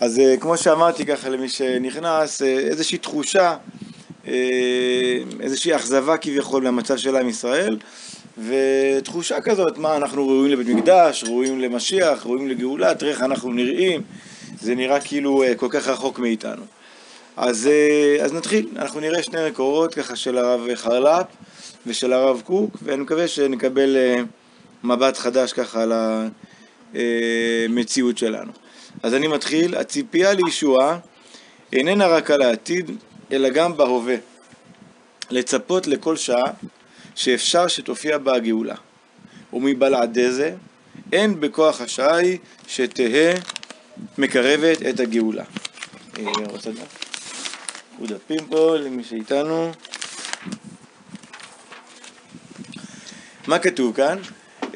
אז אה, כמו שאמרתי ככה למי שנכנס, אה, איזושהי תחושה, אה, איזושהי אכזבה כביכול מהמצב של עם ישראל, ותחושה כזאת, מה אנחנו ראויים לבית מקדש, ראויים למשיח, ראויים לגאולה, תראה איך אנחנו נראים, זה נראה כאילו כל כך רחוק מאיתנו. אז, אז נתחיל, אנחנו נראה שני מקורות ככה של הרב חרל"פ ושל הרב קוק, ואני מקווה שנקבל מבט חדש ככה על המציאות שלנו. אז אני מתחיל, הציפייה לישועה איננה רק על העתיד, אלא גם בהווה. לצפות לכל שעה שאפשר שתופיע בה הגאולה. ומבלעדי זה, אין בכוח השעה היא שתהא מקרבת את הגאולה. אה? דפים פה למי שאיתנו. מה כתוב כאן?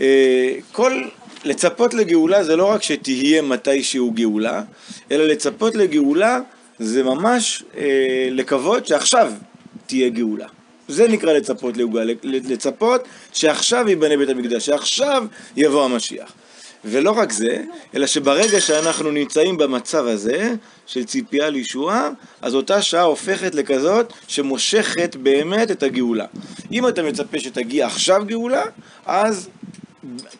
אה, כל לצפות לגאולה זה לא רק שתהיה מתישהו גאולה, אלא לצפות לגאולה זה ממש אה, לקוות שעכשיו תהיה גאולה. זה נקרא לצפות לגאולה, לצפות שעכשיו ייבנה בית המקדש, שעכשיו יבוא המשיח. ולא רק זה, אלא שברגע שאנחנו נמצאים במצב הזה של ציפייה לישועה, אז אותה שעה הופכת לכזאת שמושכת באמת את הגאולה. אם אתה מצפה שתגיע עכשיו גאולה, אז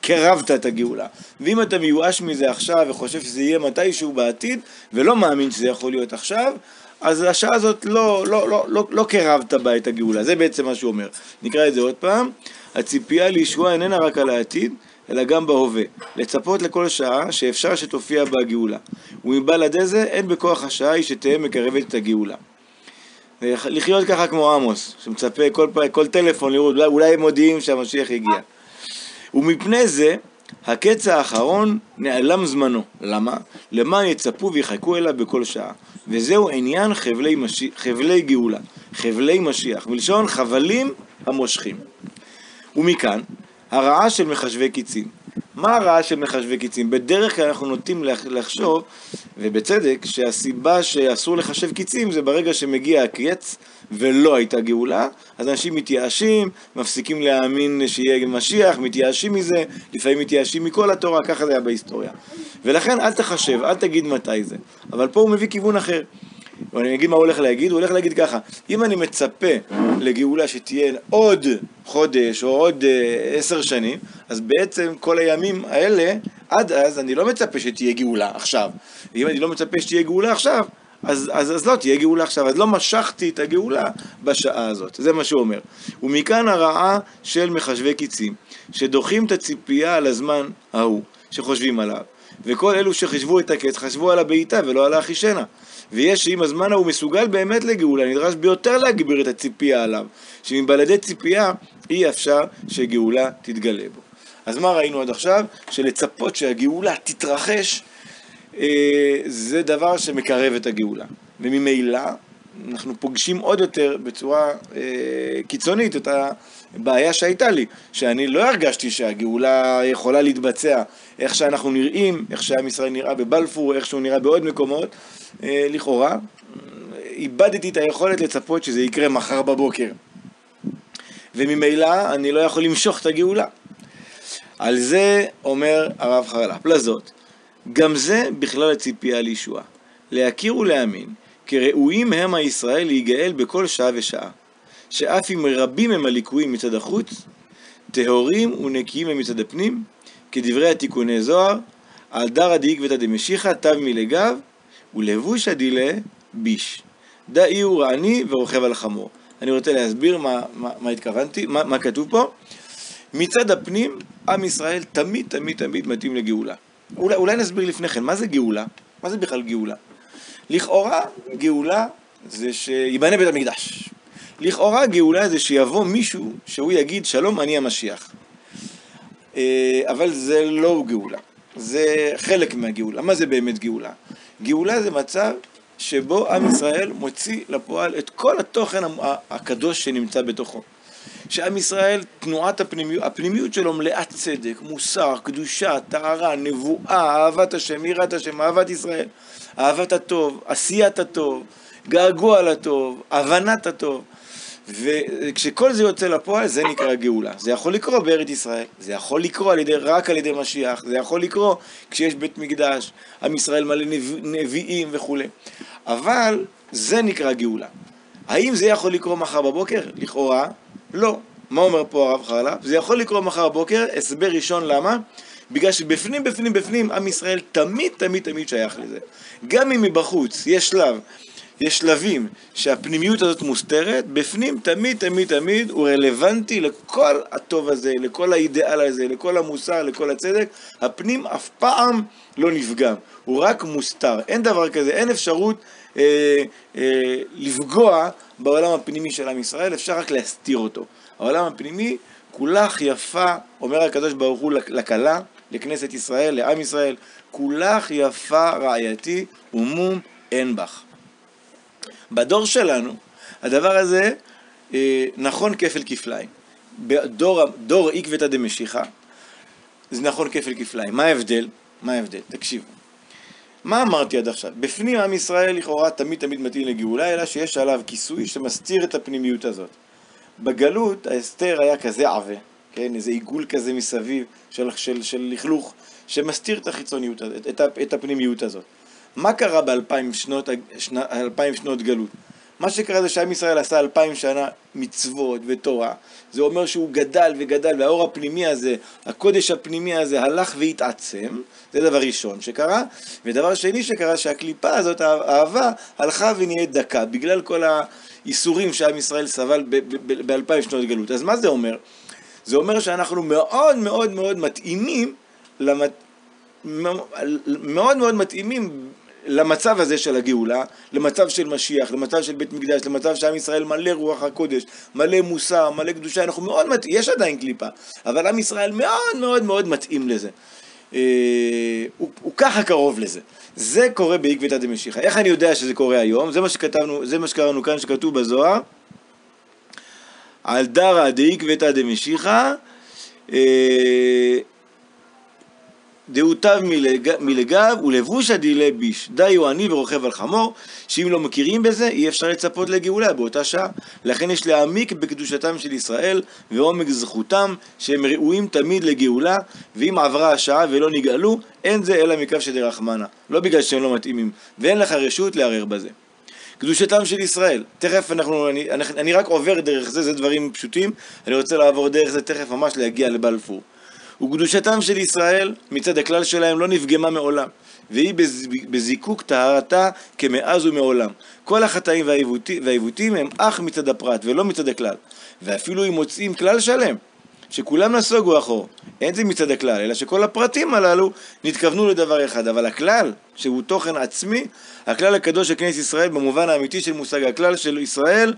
קרבת את הגאולה. ואם אתה מיואש מזה עכשיו וחושב שזה יהיה מתישהו בעתיד, ולא מאמין שזה יכול להיות עכשיו, אז השעה הזאת לא, לא, לא, לא, לא קרבת בה את הגאולה. זה בעצם מה שהוא אומר. נקרא את זה עוד פעם. הציפייה לישוע איננה רק על העתיד, אלא גם בהווה. לצפות לכל שעה שאפשר שתופיע בה הגאולה. ומבלעד איזה אין בכוח השעה היא שתהא מקרבת את הגאולה. לחיות ככה כמו עמוס, שמצפה כל, כל טלפון לראות, אולי, אולי מודיעים שהמשיח הגיע. ומפני זה, הקץ האחרון נעלם זמנו. למה? למען יצפו ויחכו אליו בכל שעה. וזהו עניין חבלי, משיח, חבלי גאולה, חבלי משיח, מלשון חבלים המושכים. ומכאן, הרעה של מחשבי קיצים. מה הרעה של מחשבי קיצים? בדרך כלל אנחנו נוטים לחשוב, ובצדק, שהסיבה שאסור לחשב קיצים זה ברגע שמגיע הקץ ולא הייתה גאולה, אז אנשים מתייאשים, מפסיקים להאמין שיהיה משיח, מתייאשים מזה, לפעמים מתייאשים מכל התורה, ככה זה היה בהיסטוריה. ולכן אל תחשב, אל תגיד מתי זה. אבל פה הוא מביא כיוון אחר. ואני אגיד מה הוא הולך להגיד, הוא הולך להגיד ככה, אם אני מצפה לגאולה שתהיה עוד חודש או עוד אה, עשר שנים, אז בעצם כל הימים האלה, עד אז אני לא מצפה שתהיה גאולה עכשיו. ואם אני לא מצפה שתהיה גאולה עכשיו, אז, אז, אז לא תהיה גאולה עכשיו, אז לא משכתי את הגאולה בשעה הזאת, זה מה שהוא אומר. ומכאן הרעה של מחשבי קיצים, שדוחים את הציפייה על הזמן ההוא, שחושבים עליו. וכל אלו שחשבו את הקץ חשבו על הבעיטה ולא על האחישנה. ויש שאם הזמן ההוא מסוגל באמת לגאולה, נדרש ביותר להגביר את הציפייה עליו, שמבלעדי ציפייה אי אפשר שגאולה תתגלה בו. אז מה ראינו עד עכשיו? שלצפות שהגאולה תתרחש אה, זה דבר שמקרב את הגאולה. וממילא אנחנו פוגשים עוד יותר בצורה אה, קיצונית את הבעיה שהייתה לי, שאני לא הרגשתי שהגאולה יכולה להתבצע איך שאנחנו נראים, איך שעם ישראל נראה בבלפור, איך שהוא נראה בעוד מקומות, אה, לכאורה. איבדתי את היכולת לצפות שזה יקרה מחר בבוקר. וממילא אני לא יכול למשוך את הגאולה. על זה אומר הרב חרל"פ, לזאת, גם זה בכלל הציפייה לישועה. להכיר ולהאמין כי ראויים הם הישראל להיגאל בכל שעה ושעה. שאף אם רבים הם הליקויים מצד החוץ, טהורים ונקיים הם מצד הפנים, כדברי התיקוני זוהר, על דרא דאיגבתא דמשיחא תב מלגב, ולבוש הדילה ביש. דאי הוא רעני ורוכב על חמור. אני רוצה להסביר מה, מה, מה התכוונתי, מה, מה כתוב פה. מצד הפנים, עם ישראל תמיד תמיד תמיד מתאים לגאולה. אולי, אולי נסביר לפני כן, מה זה גאולה? מה זה בכלל גאולה? לכאורה, גאולה זה שיבנה בית המקדש. לכאורה גאולה זה שיבוא מישהו שהוא יגיד שלום אני המשיח. אה, אבל זה לא גאולה, זה חלק מהגאולה. מה זה באמת גאולה? גאולה זה מצב שבו עם ישראל מוציא לפועל את כל התוכן הקדוש שנמצא בתוכו. שעם ישראל, תנועת הפנימיות, הפנימיות שלו מלאת צדק, מוסר, קדושה, טהרה, נבואה, אהבת השם, יראת השם, אהבת ישראל, אהבת הטוב, עשיית הטוב, געגוע לטוב, הבנת הטוב. וכשכל זה יוצא לפועל, זה נקרא גאולה. זה יכול לקרות בארץ ישראל, זה יכול לקרות על ידי, רק על ידי משיח, זה יכול לקרות כשיש בית מקדש, עם ישראל מלא נביאים וכולי. אבל זה נקרא גאולה. האם זה יכול לקרות מחר בבוקר? לכאורה, לא. מה אומר פה הרב חרל"פ? זה יכול לקרות מחר בבוקר, הסבר ראשון למה? בגלל שבפנים, בפנים, בפנים, עם ישראל תמיד, תמיד, תמיד שייך לזה. גם אם מבחוץ יש שלב, יש שלבים שהפנימיות הזאת מוסתרת, בפנים תמיד, תמיד, תמיד הוא רלוונטי לכל הטוב הזה, לכל האידיאל הזה, לכל המוסר, לכל הצדק. הפנים אף פעם לא נפגם, הוא רק מוסתר. אין דבר כזה, אין אפשרות אה, אה, לפגוע בעולם הפנימי של עם ישראל, אפשר רק להסתיר אותו. העולם הפנימי כולך יפה, אומר הקדוש ברוך הוא לכלה, לכנסת ישראל, לעם ישראל, כולך יפה רעייתי ומום אין בך. בדור שלנו, הדבר הזה אה, נכון כפל כפליים. בדור דור עקבתא דמשיחא, זה נכון כפל כפליים. מה ההבדל? מה ההבדל? תקשיבו. מה אמרתי עד עכשיו? בפנים עם ישראל לכאורה תמיד תמיד מתאים לגאולה, אלא שיש עליו כיסוי שמסתיר את הפנימיות הזאת. בגלות ההסתר היה כזה עבה, כן? איזה עיגול כזה מסביב של, של, של לכלוך, שמסתיר את החיצוניות, את, את, הפנימיות הזאת. מה קרה באלפיים שנות, שנות, שנות גלות? מה שקרה זה שעם ישראל עשה אלפיים שנה מצוות ותורה. זה אומר שהוא גדל וגדל, והאור הפנימי הזה, הקודש הפנימי הזה, הלך והתעצם. זה דבר ראשון שקרה. ודבר שני שקרה, שהקליפה הזאת, האהבה, הלכה ונהיית דקה, בגלל כל האיסורים שעם ישראל סבל באלפיים שנות גלות. אז מה זה אומר? זה אומר שאנחנו מאוד מאוד מאוד מתאימים למת... מאוד מאוד מתאימים למצב הזה של הגאולה, למצב של משיח, למצב של בית מקדש, למצב שעם ישראל מלא רוח הקודש, מלא מוסר, מלא קדושה, אנחנו מאוד מתאים, יש עדיין קליפה, אבל עם ישראל מאוד מאוד מאוד מתאים לזה. אה, הוא, הוא ככה קרוב לזה. זה קורה בעקבתא דמשיחא. איך אני יודע שזה קורה היום? זה מה שכתבנו, זה מה שקראנו כאן, שכתוב בזוהר. על דרא דעקבתא דמשיחא אה, דעותיו מלגב ולבושה דילי ביש. די הוא עני ורוכב על חמור, שאם לא מכירים בזה, אי אפשר לצפות לגאולה באותה שעה. לכן יש להעמיק בקדושתם של ישראל ועומק זכותם, שהם ראויים תמיד לגאולה, ואם עברה השעה ולא נגאלו, אין זה אלא מקו שדרחמנה. לא בגלל שהם לא מתאימים, ואין לך רשות לערער בזה. קדושתם של ישראל, תכף אנחנו, אני, אני, אני רק עובר דרך זה, זה דברים פשוטים, אני רוצה לעבור דרך זה תכף ממש להגיע לבלפור. וקדושתם של ישראל מצד הכלל שלהם לא נפגמה מעולם, והיא בזיקוק טהרתה כמאז ומעולם. כל החטאים והעיוותים הם אך מצד הפרט ולא מצד הכלל. ואפילו אם מוצאים כלל שלם, שכולם נסוגו אחור, אין זה מצד הכלל, אלא שכל הפרטים הללו נתכוונו לדבר אחד. אבל הכלל, שהוא תוכן עצמי, הכלל הקדוש של כנסת ישראל, במובן האמיתי של מושג הכלל של ישראל,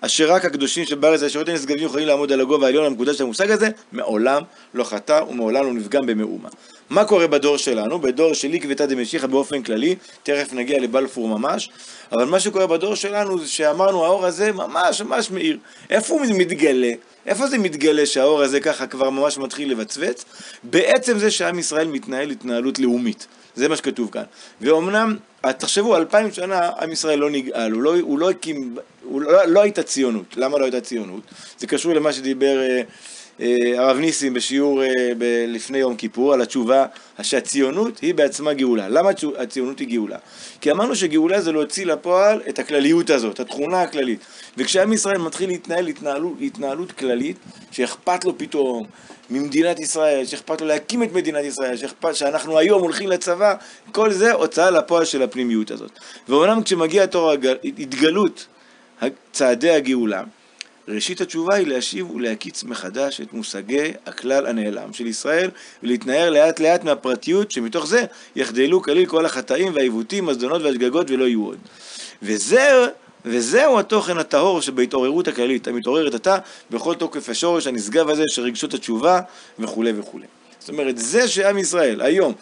אשר רק הקדושים שבארץ הישרות הנשגבים יכולים לעמוד על הגובה העליון המקודש של המושג הזה, מעולם לא חטא ומעולם לא נפגם במאומה. מה קורה בדור שלנו? בדור של עקבתא דמשיחא באופן כללי, תכף נגיע לבלפור ממש, אבל מה שקורה בדור שלנו זה שאמרנו האור הזה ממש ממש מאיר. איפה הוא מתגלה? איפה זה מתגלה שהאור הזה ככה כבר ממש מתחיל לבצבץ? בעצם זה שעם ישראל מתנהל התנהלות לאומית. זה מה שכתוב כאן. ואומנם, תחשבו, אלפיים שנה עם ישראל לא נגאל, הוא לא, הוא לא הקים, הוא לא, לא הייתה ציונות. למה לא הייתה ציונות? זה קשור למה שדיבר אה, אה, הרב ניסים בשיעור אה, לפני יום כיפור, על התשובה שהציונות היא בעצמה גאולה. למה הציונות היא גאולה? כי אמרנו שגאולה זה להוציא לפועל את הכלליות הזאת, התכונה הכללית. וכשעם ישראל מתחיל להתנהל התנהלות, התנהלות כללית, שאכפת לו פתאום ממדינת ישראל, שאכפת לו להקים את מדינת ישראל, שאכפת, שאנחנו היום הולכים לצבא, כל זה הוצאה לפועל של הפנימיות הזאת. ואומנם כשמגיע תור התגלות צעדי הגאולה, ראשית התשובה היא להשיב ולהקיץ מחדש את מושגי הכלל הנעלם של ישראל ולהתנער לאט לאט מהפרטיות שמתוך זה יחדלו כליל כל החטאים והעיוותים, הזדונות והשגגות ולא יהיו עוד. וזה, וזהו התוכן הטהור שבהתעוררות הכללית המתעוררת עתה בכל תוקף השורש הנשגב הזה של רגשות התשובה וכולי וכולי. זאת אומרת, זה שעם ישראל היום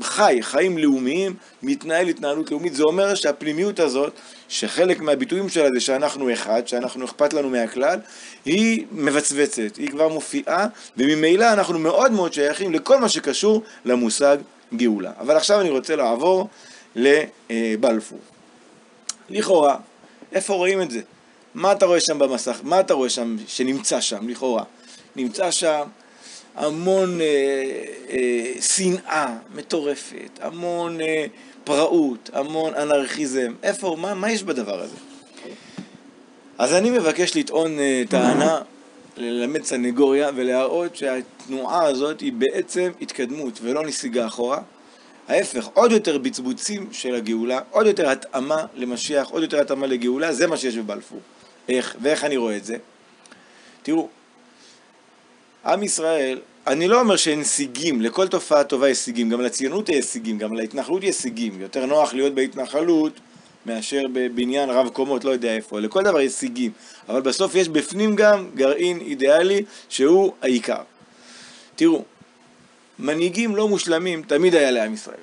חי חיים לאומיים, מתנהל התנהלות לאומית, זה אומר שהפנימיות הזאת, שחלק מהביטויים שלה זה שאנחנו אחד, שאנחנו אכפת לנו מהכלל, היא מבצבצת, היא כבר מופיעה, וממילא אנחנו מאוד מאוד שייכים לכל מה שקשור למושג גאולה. אבל עכשיו אני רוצה לעבור לבלפור. לכאורה, איפה רואים את זה? מה אתה רואה שם במסך? מה אתה רואה שם שנמצא שם, לכאורה? נמצא שם המון אה, אה, שנאה מטורפת, המון אה, פראות, המון אנרכיזם. איפה, מה, מה יש בדבר הזה? אז אני מבקש לטעון אה, טענה, ללמד סנגוריה ולהראות שהתנועה הזאת היא בעצם התקדמות ולא נסיגה אחורה. ההפך, עוד יותר בצבוצים של הגאולה, עוד יותר התאמה למשיח, עוד יותר התאמה לגאולה, זה מה שיש בבלפור. איך, ואיך אני רואה את זה? תראו, עם ישראל, אני לא אומר שאין סיגים, לכל תופעה טובה יש סיגים, גם לציונות יש סיגים, גם להתנחלות יש סיגים. יותר נוח להיות בהתנחלות מאשר בבניין רב קומות, לא יודע איפה. לכל דבר יש סיגים, אבל בסוף יש בפנים גם גרעין אידיאלי שהוא העיקר. תראו, מנהיגים לא מושלמים תמיד היה לעם ישראל.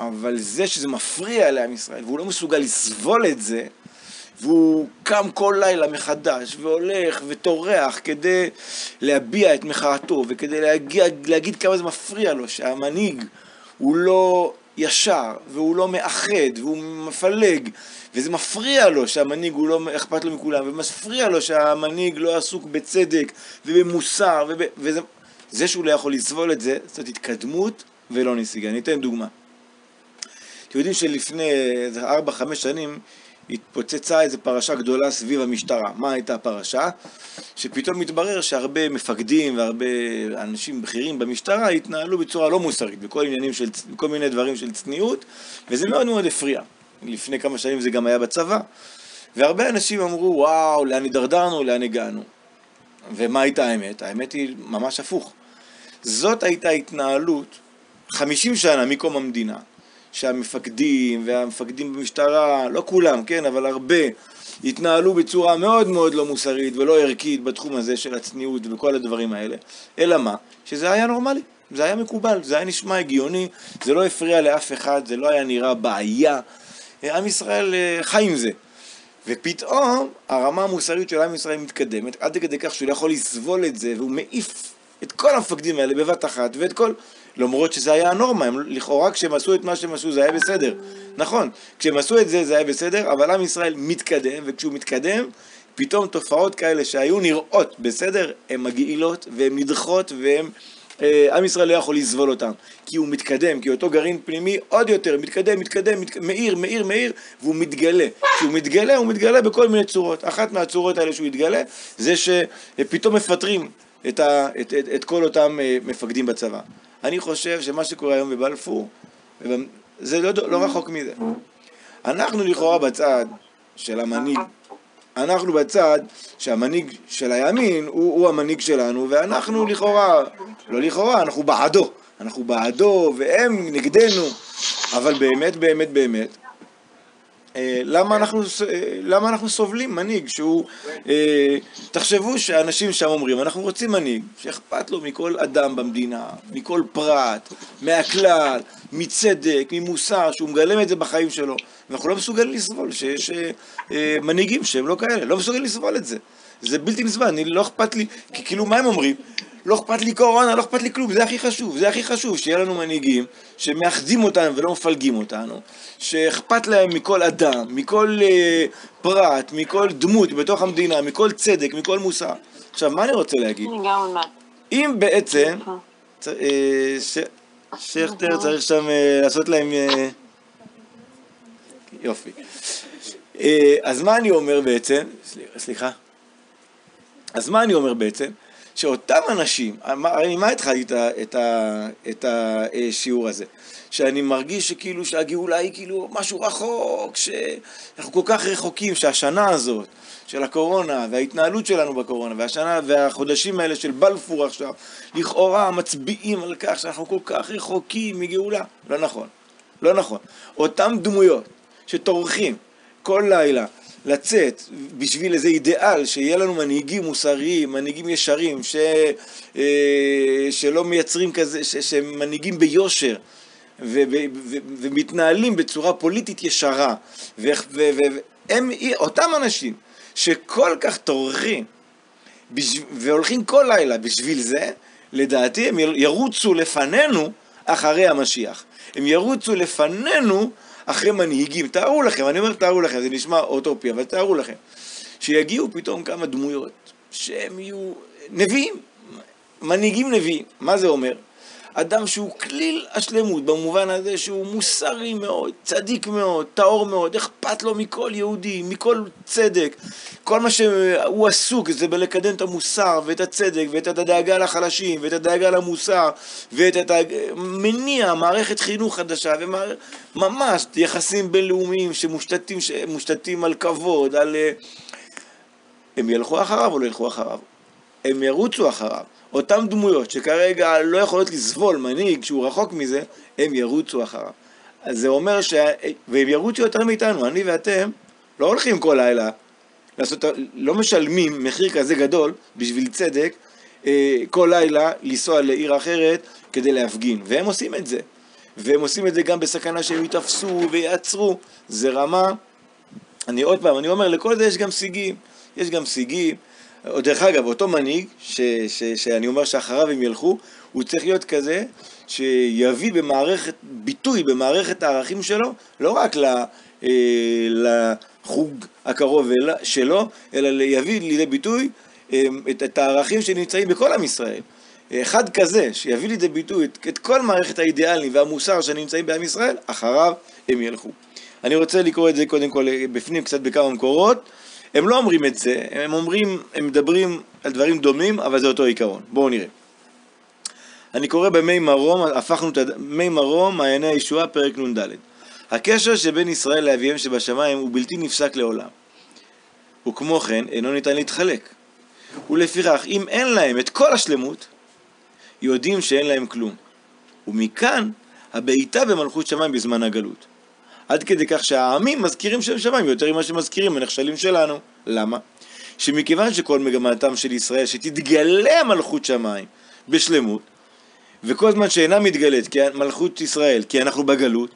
אבל זה שזה מפריע לעם ישראל, והוא לא מסוגל לסבול את זה, והוא קם כל לילה מחדש, והולך וטורח כדי להביע את מחאתו, וכדי להגיע, להגיד כמה זה מפריע לו, שהמנהיג הוא לא ישר, והוא לא מאחד, והוא מפלג, וזה מפריע לו שהמנהיג הוא לא אכפת לו מכולם, ומפריע לו שהמנהיג לא עסוק בצדק ובמוסר, וב, וזה זה שהוא לא יכול לסבול את זה, זאת התקדמות ולא נסיגה. אני אתן דוגמה. אתם יודעים שלפני 4-5 שנים התפוצצה איזו פרשה גדולה סביב המשטרה. מה הייתה הפרשה? שפתאום מתברר שהרבה מפקדים והרבה אנשים בכירים במשטרה התנהלו בצורה לא מוסרית, בכל, של, בכל מיני דברים של צניעות, וזה מאוד מאוד הפריע. לפני כמה שנים זה גם היה בצבא. והרבה אנשים אמרו, וואו, לאן הידרדרנו, לאן הגענו. ומה הייתה האמת? האמת היא ממש הפוך. זאת הייתה התנהלות 50 שנה מקום המדינה, שהמפקדים והמפקדים במשטרה, לא כולם, כן, אבל הרבה, התנהלו בצורה מאוד מאוד לא מוסרית ולא ערכית בתחום הזה של הצניעות וכל הדברים האלה. אלא מה? שזה היה נורמלי, זה היה מקובל, זה היה נשמע הגיוני, זה לא הפריע לאף אחד, זה לא היה נראה בעיה. עם ישראל אה, חי עם זה. ופתאום הרמה המוסרית של עם ישראל מתקדמת עד כדי כך שהוא יכול לסבול את זה והוא מעיף את כל המפקדים האלה בבת אחת ואת כל... למרות שזה היה הנורמה, הם, לכאורה כשהם עשו את מה שהם עשו זה היה בסדר. נכון, כשהם עשו את זה זה היה בסדר, אבל עם ישראל מתקדם, וכשהוא מתקדם, פתאום תופעות כאלה שהיו נראות בסדר, הן מגעילות והן נדחות והן אה, עם ישראל לא יכול לסבול אותם, כי הוא מתקדם, כי אותו גרעין פנימי עוד יותר מתקדם, מתקדם, מת... מאיר, מאיר, מאיר, והוא מתגלה. כשהוא מתגלה, הוא מתגלה בכל מיני צורות. אחת מהצורות האלה שהוא יתגלה, זה שפתאום מפטרים את, ה... את, את, את כל אותם אה, מפקדים בצבא. אני חושב שמה שקורה היום בבלפור, זה לא, לא רחוק מזה. אנחנו לכאורה בצד של המנהיג אנחנו בצד שהמנהיג של הימין הוא, הוא המנהיג שלנו, ואנחנו לכאורה, לא לכאורה, אנחנו בעדו. אנחנו בעדו, והם נגדנו. אבל באמת, באמת, באמת, למה אנחנו, אה, למה אנחנו סובלים מנהיג שהוא... אה, תחשבו שאנשים שם אומרים, אנחנו רוצים מנהיג שאכפת לו מכל אדם במדינה, מכל פרט, מהכלל, מצדק, ממוסר, שהוא מגלם את זה בחיים שלו. ואנחנו לא מסוגלים לסבול שיש מנהיגים שהם לא כאלה, לא מסוגלים לסבול את זה. זה בלתי נסבל, אני לא אכפת לי, כי כאילו מה הם אומרים? לא אכפת לי קורונה, לא אכפת לי כלום, זה הכי חשוב, זה הכי חשוב, שיהיה לנו מנהיגים שמאחדים אותנו ולא מפלגים אותנו, שאכפת להם מכל אדם, מכל uh, פרט, מכל דמות בתוך המדינה, מכל צדק, מכל מוסר. עכשיו, מה אני רוצה להגיד? אם בעצם, אה, שכטר צריך שם אה, לעשות להם... יופי. אז מה אני אומר בעצם? סליחה. אז מה אני אומר בעצם? שאותם אנשים, הרי ממה התחלתי את, את, את השיעור הזה? שאני מרגיש שכאילו שהגאולה היא כאילו משהו רחוק, שאנחנו כל כך רחוקים, שהשנה הזאת של הקורונה וההתנהלות שלנו בקורונה והשנה והחודשים האלה של בלפור עכשיו, לכאורה מצביעים על כך שאנחנו כל כך רחוקים מגאולה. לא נכון, לא נכון. אותם דמויות שטורחים כל לילה לצאת בשביל איזה אידיאל, שיהיה לנו מנהיגים מוסריים, מנהיגים ישרים, ש, אה, שלא מייצרים כזה, ש, שהם מנהיגים ביושר. ו- ו- ו- ומתנהלים בצורה פוליטית ישרה, והם אותם אנשים שכל כך טורחים והולכים כל לילה בשביל זה, לדעתי הם ירוצו לפנינו אחרי המשיח. הם ירוצו לפנינו אחרי מנהיגים. תארו לכם, אני אומר תארו לכם, זה נשמע אוטופי, אבל תארו לכם, שיגיעו פתאום כמה דמויות, שהם יהיו נביאים, מנהיגים נביאים. מה זה אומר? אדם שהוא כליל השלמות, במובן הזה שהוא מוסרי מאוד, צדיק מאוד, טהור מאוד, אכפת לו מכל יהודי, מכל צדק. כל מה שהוא עסוק זה בלקדם את המוסר ואת הצדק ואת הדאגה לחלשים ואת הדאגה למוסר ואת הדאג... מניע מערכת חינוך חדשה וממש יחסים בינלאומיים שמושתתים, שמושתתים על כבוד, על... אה, הם ילכו אחריו או לא ילכו אחריו? הם ירוצו אחריו. אותן דמויות שכרגע לא יכולות לסבול מנהיג שהוא רחוק מזה, הם ירוצו אחריו. אז זה אומר ש... והם ירוצו יותר מאיתנו, אני ואתם לא הולכים כל לילה, לעשות... לא משלמים מחיר כזה גדול בשביל צדק אה, כל לילה לנסוע לעיר אחרת כדי להפגין, והם עושים את זה. והם עושים את זה גם בסכנה שהם ייתפסו ויעצרו, זה רמה, אני עוד פעם, אני אומר, לכל זה יש גם סיגים, יש גם סיגים, דרך אגב, אותו מנהיג, ש, ש, שאני אומר שאחריו הם ילכו, הוא צריך להיות כזה שיביא במערכת, ביטוי במערכת הערכים שלו, לא רק ל, אה, לחוג הקרוב שלו, אלא יביא לידי ביטוי אה, את, את הערכים שנמצאים בכל עם ישראל. אחד כזה, שיביא לידי ביטוי את, את כל מערכת האידיאלים והמוסר שנמצאים בעם ישראל, אחריו הם ילכו. אני רוצה לקרוא את זה קודם כל בפנים קצת בכמה מקורות. הם לא אומרים את זה, הם אומרים, הם מדברים על דברים דומים, אבל זה אותו עיקרון. בואו נראה. אני קורא במי מרום, הפכנו את מי מרום, מעייני הישועה, פרק נ"ד. הקשר שבין ישראל לאביהם שבשמיים הוא בלתי נפסק לעולם. וכמו כן, אינו ניתן להתחלק. ולפיכך, אם אין להם את כל השלמות, יודעים שאין להם כלום. ומכאן, הבעיטה במלכות שמיים בזמן הגלות. עד כדי כך שהעמים מזכירים שם שמיים יותר ממה שמזכירים הנכשלים שלנו. למה? שמכיוון שכל מגמתם של ישראל שתתגלה מלכות שמיים בשלמות, וכל זמן שאינה מתגלית כי מלכות ישראל, כי אנחנו בגלות,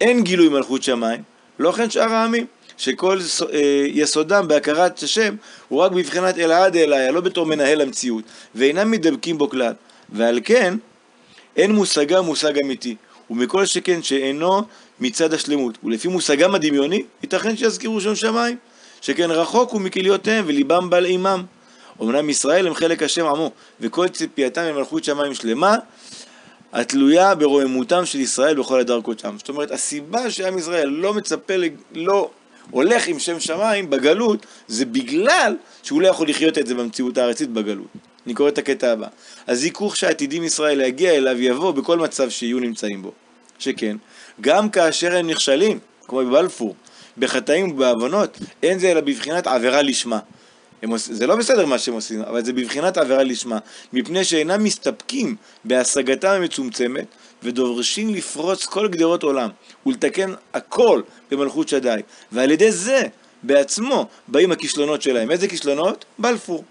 אין גילוי מלכות שמיים, לא כן שאר העמים, שכל אה, יסודם בהכרת השם הוא רק בבחינת אלעד אליה, לא בתור מנהל המציאות, ואינם מדבקים בו כלל. ועל כן, אין מושגה מושג אמיתי, ומכל שכן שאינו מצד השלמות, ולפי מושגם הדמיוני, ייתכן שיזכירו שם שמיים, שכן רחוק הוא מכליותיהם וליבם בעל אימם. אמנם ישראל הם חלק השם עמו, וכל ציפייתם למלכות שמיים שלמה, התלויה ברוממותם של ישראל בכל הדרכותם. זאת אומרת, הסיבה שעם ישראל לא מצפה, לא הולך עם שם שמיים בגלות, זה בגלל שהוא לא יכול לחיות את זה במציאות הארצית בגלות. אני קורא את הקטע הבא. הזיכוך שעתידים ישראל להגיע אליו יבוא בכל מצב שיהיו נמצאים בו. שכן, גם כאשר הם נכשלים, כמו בבלפור, בחטאים ובעוונות, אין זה אלא בבחינת עבירה לשמה. עוש... זה לא בסדר מה שהם עושים, אבל זה בבחינת עבירה לשמה, מפני שאינם מסתפקים בהשגתם המצומצמת, ודורשים לפרוץ כל גדרות עולם, ולתקן הכל במלכות שדי, ועל ידי זה בעצמו באים הכישלונות שלהם. איזה כישלונות? בלפור.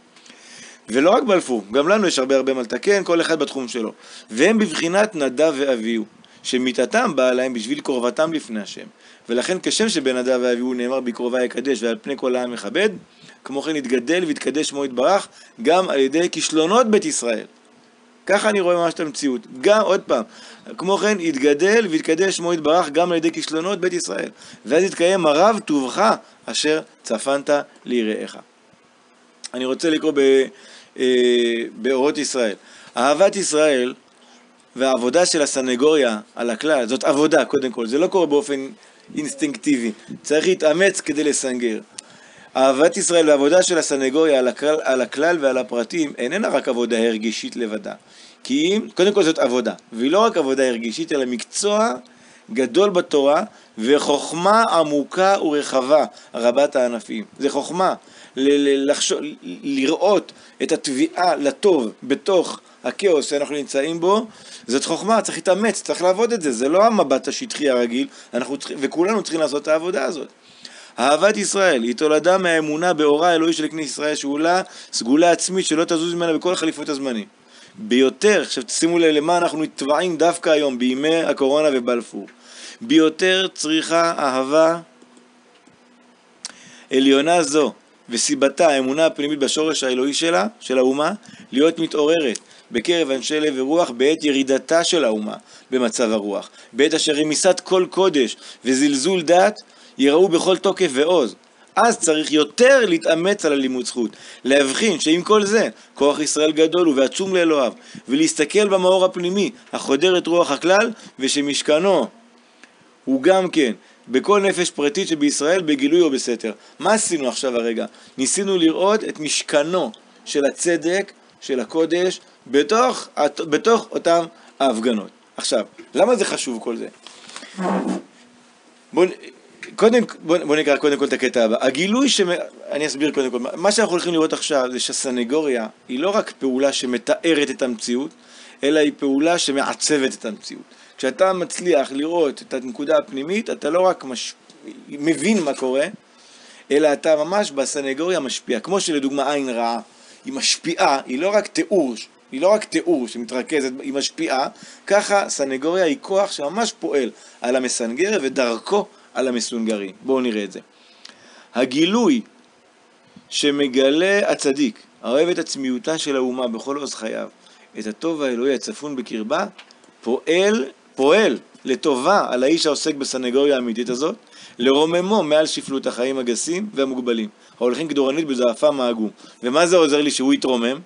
ולא רק בלפור, גם לנו יש הרבה הרבה מה לתקן, כל אחד בתחום שלו. והם בבחינת נדב ואביהו. שמיתתם באה להם בשביל קרבתם לפני השם. ולכן כשם שבנדב ואביהו נאמר בקרובה יקדש ועל פני כל העם יכבד, כמו כן יתגדל ויתקדש שמו יתברך גם על ידי כישלונות בית ישראל. ככה אני רואה ממש את המציאות. גם, עוד פעם, כמו כן יתגדל ויתקדש שמו יתברך גם על ידי כישלונות בית ישראל. ואז יתקיים הרב טובך אשר צפנת ליראיך. אני רוצה לקרוא אה, באורות ישראל. אהבת ישראל והעבודה של הסנגוריה על הכלל, זאת עבודה קודם כל, זה לא קורה באופן אינסטינקטיבי, צריך להתאמץ כדי לסנגר. אהבת ישראל והעבודה של הסנגוריה על הכלל, על הכלל ועל הפרטים איננה רק עבודה הרגישית לבדה. כי אם, קודם כל זאת עבודה, והיא לא רק עבודה הרגישית, אלא מקצוע גדול בתורה וחוכמה עמוקה ורחבה רבת הענפים. זה חוכמה, לחשוב, לראות את התביעה לטוב בתוך הכאוס שאנחנו נמצאים בו, זאת חוכמה, צריך להתאמץ, צריך לעבוד את זה, זה לא המבט השטחי הרגיל, אנחנו צריכים, וכולנו צריכים לעשות את העבודה הזאת. אהבת ישראל היא תולדה מהאמונה באורה האלוהי של כנסת ישראל, שאולה סגולה עצמית שלא תזוז ממנה בכל חליפות הזמנים. ביותר, עכשיו שימו לב למה אנחנו נתבעים דווקא היום, בימי הקורונה ובלפור. ביותר צריכה אהבה עליונה זו, וסיבתה, האמונה הפנימית בשורש האלוהי שלה, של האומה, להיות מתעוררת בקרב אנשי לב ורוח בעת ירידתה של האומה במצב הרוח, בעת אשר רמיסת כל קודש וזלזול דת יראו בכל תוקף ועוז, אז צריך יותר להתאמץ על הלימוד זכות. להבחין שעם כל זה, כוח ישראל גדול הוא ועצום לאלוהיו, ולהסתכל במאור הפנימי, החודר את רוח הכלל, ושמשכנו הוא גם כן בכל נפש פרטית שבישראל בגילוי או בסתר. מה עשינו עכשיו הרגע? ניסינו לראות את משכנו של הצדק, של הקודש, בתוך, בתוך אותם ההפגנות. עכשיו, למה זה חשוב כל זה? בואו קודם, בוא, בוא נקרא קודם כל את הקטע הבא. הגילוי, ש... אני אסביר קודם כל, מה שאנחנו הולכים לראות עכשיו זה שהסנגוריה היא לא רק פעולה שמתארת את המציאות, אלא היא פעולה שמעצבת את המציאות. כשאתה מצליח לראות את הנקודה הפנימית, אתה לא רק מש... מבין מה קורה, אלא אתה ממש בסנגוריה משפיע. כמו שלדוגמה עין רעה, היא משפיעה, היא לא רק תיאור, היא לא רק תיאור שמתרכזת, היא משפיעה, ככה סנגוריה היא כוח שממש פועל על המסנגר ודרכו על המסונגרים. בואו נראה את זה. הגילוי שמגלה הצדיק, האוהב את עצמיותה של האומה בכל עוז חייו, את הטוב האלוהי הצפון בקרבה, פועל, פועל לטובה על האיש העוסק בסנגוריה האמיתית הזאת, לרוממו מעל שפלות החיים הגסים והמוגבלים, ההולכים כדורנית בזעפם העגום. ומה זה עוזר לי שהוא יתרומם?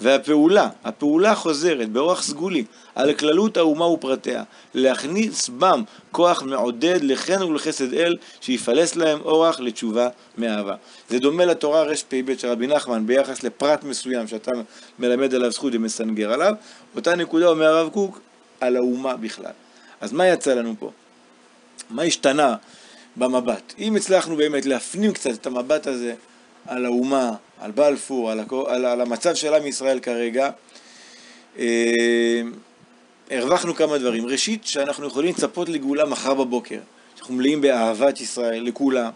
והפעולה, הפעולה חוזרת באורח סגולי על כללות האומה ופרטיה, להכניס בם כוח מעודד לחן ולחסד אל, שיפלס להם אורח לתשובה מאהבה. זה דומה לתורה רפ"ב של רבי נחמן ביחס לפרט מסוים שאתה מלמד עליו זכות ומסנגר עליו, אותה נקודה אומר הרב קוק על האומה בכלל. אז מה יצא לנו פה? מה השתנה במבט? אם הצלחנו באמת להפנים קצת את המבט הזה על האומה, על בלפור, על, הכ... על, על המצב של עם ישראל כרגע, אה, הרווחנו כמה דברים. ראשית, שאנחנו יכולים לצפות לגאולה מחר בבוקר. אנחנו מלאים באהבת ישראל לכולם,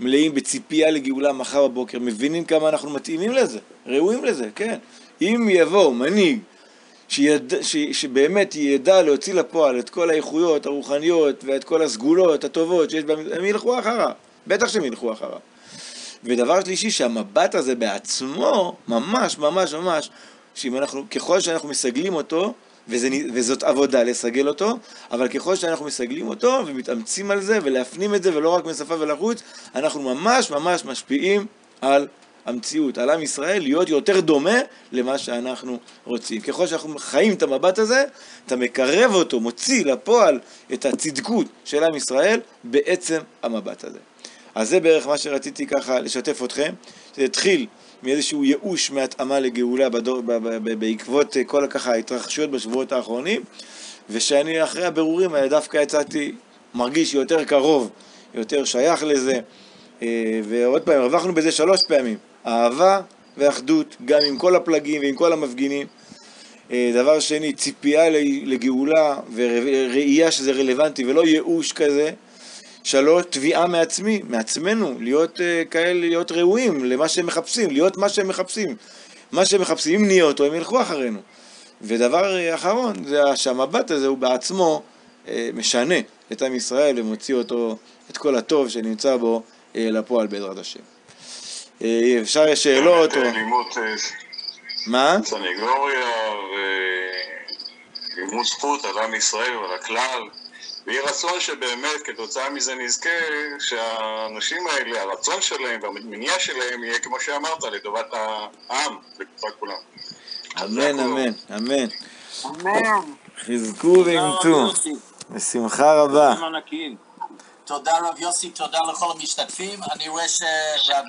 מלאים בציפייה לגאולה מחר בבוקר, מבינים כמה אנחנו מתאימים לזה, ראויים לזה, כן. אם יבוא מנהיג שיד... ש... שבאמת ידע להוציא לפועל את כל האיכויות הרוחניות ואת כל הסגולות הטובות שיש בהם, הם ילכו אחריו, בטח שהם ילכו אחריו. ודבר שלישי, שהמבט הזה בעצמו, ממש ממש ממש, שאם אנחנו, ככל שאנחנו מסגלים אותו, וזה, וזאת עבודה לסגל אותו, אבל ככל שאנחנו מסגלים אותו ומתאמצים על זה ולהפנים את זה ולא רק משפה ולחוץ, אנחנו ממש ממש משפיעים על המציאות, על עם ישראל, להיות יותר דומה למה שאנחנו רוצים. ככל שאנחנו חיים את המבט הזה, אתה מקרב אותו, מוציא לפועל את הצדקות של עם ישראל בעצם המבט הזה. אז זה בערך מה שרציתי ככה לשתף אתכם, זה התחיל מאיזשהו ייאוש מהתאמה לגאולה בדור, ב, ב, ב, בעקבות אה, כל ככה ההתרחשויות בשבועות האחרונים, ושאני אחרי הבירורים האלה דווקא יצאתי מרגיש יותר קרוב, יותר שייך לזה, אה, ועוד פעם, הרווחנו בזה שלוש פעמים, אהבה ואחדות, גם עם כל הפלגים ועם כל המפגינים. אה, דבר שני, ציפייה לגאולה וראייה שזה רלוונטי ולא ייאוש כזה. שלוש, תביעה מעצמי, מעצמנו, להיות uh, כאלה, להיות ראויים למה שהם מחפשים, להיות מה שהם מחפשים. מה שהם מחפשים, אם נהיה אותו, הם ילכו אחרינו. ודבר uh, אחרון, זה שהמבט הזה הוא בעצמו משנה את עם ישראל ומוציא אותו, את כל הטוב שנמצא בו, לפועל בעזרת השם. אפשר יש שאלות או... מה? סנגוריה ולימוד זכות על עם ישראל ועל הכלל. ויהי רצון שבאמת כתוצאה מזה נזכה שהאנשים האלה, הרצון שלהם והמניע שלהם יהיה כמו שאמרת, לטובת העם, לטובת כולם. אמן, אמן, אמן. אמן. חזקו ואימתו. בשמחה רבה. תודה רב יוסי, תודה לכל המשתתפים. אני רואה שרב